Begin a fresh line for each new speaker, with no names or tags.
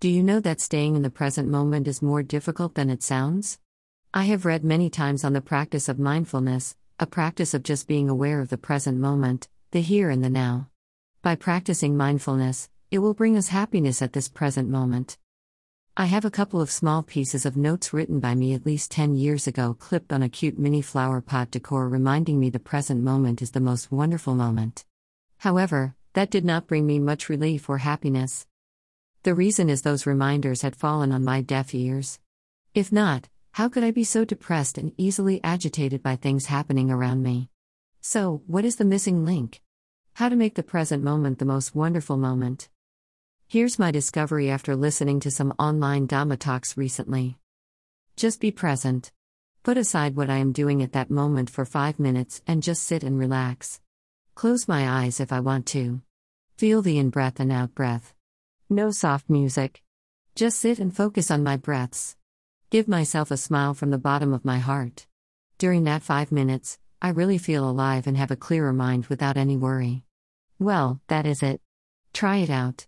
Do you know that staying in the present moment is more difficult than it sounds? I have read many times on the practice of mindfulness, a practice of just being aware of the present moment, the here and the now. By practicing mindfulness, it will bring us happiness at this present moment. I have a couple of small pieces of notes written by me at least 10 years ago clipped on a cute mini flower pot decor reminding me the present moment is the most wonderful moment. However, that did not bring me much relief or happiness. The reason is those reminders had fallen on my deaf ears. If not, how could I be so depressed and easily agitated by things happening around me? So, what is the missing link? How to make the present moment the most wonderful moment. Here's my discovery after listening to some online Dhamma talks recently. Just be present. Put aside what I am doing at that moment for five minutes and just sit and relax. Close my eyes if I want to. Feel the in breath and out breath. No soft music. Just sit and focus on my breaths. Give myself a smile from the bottom of my heart. During that five minutes, I really feel alive and have a clearer mind without any worry. Well, that is it. Try it out.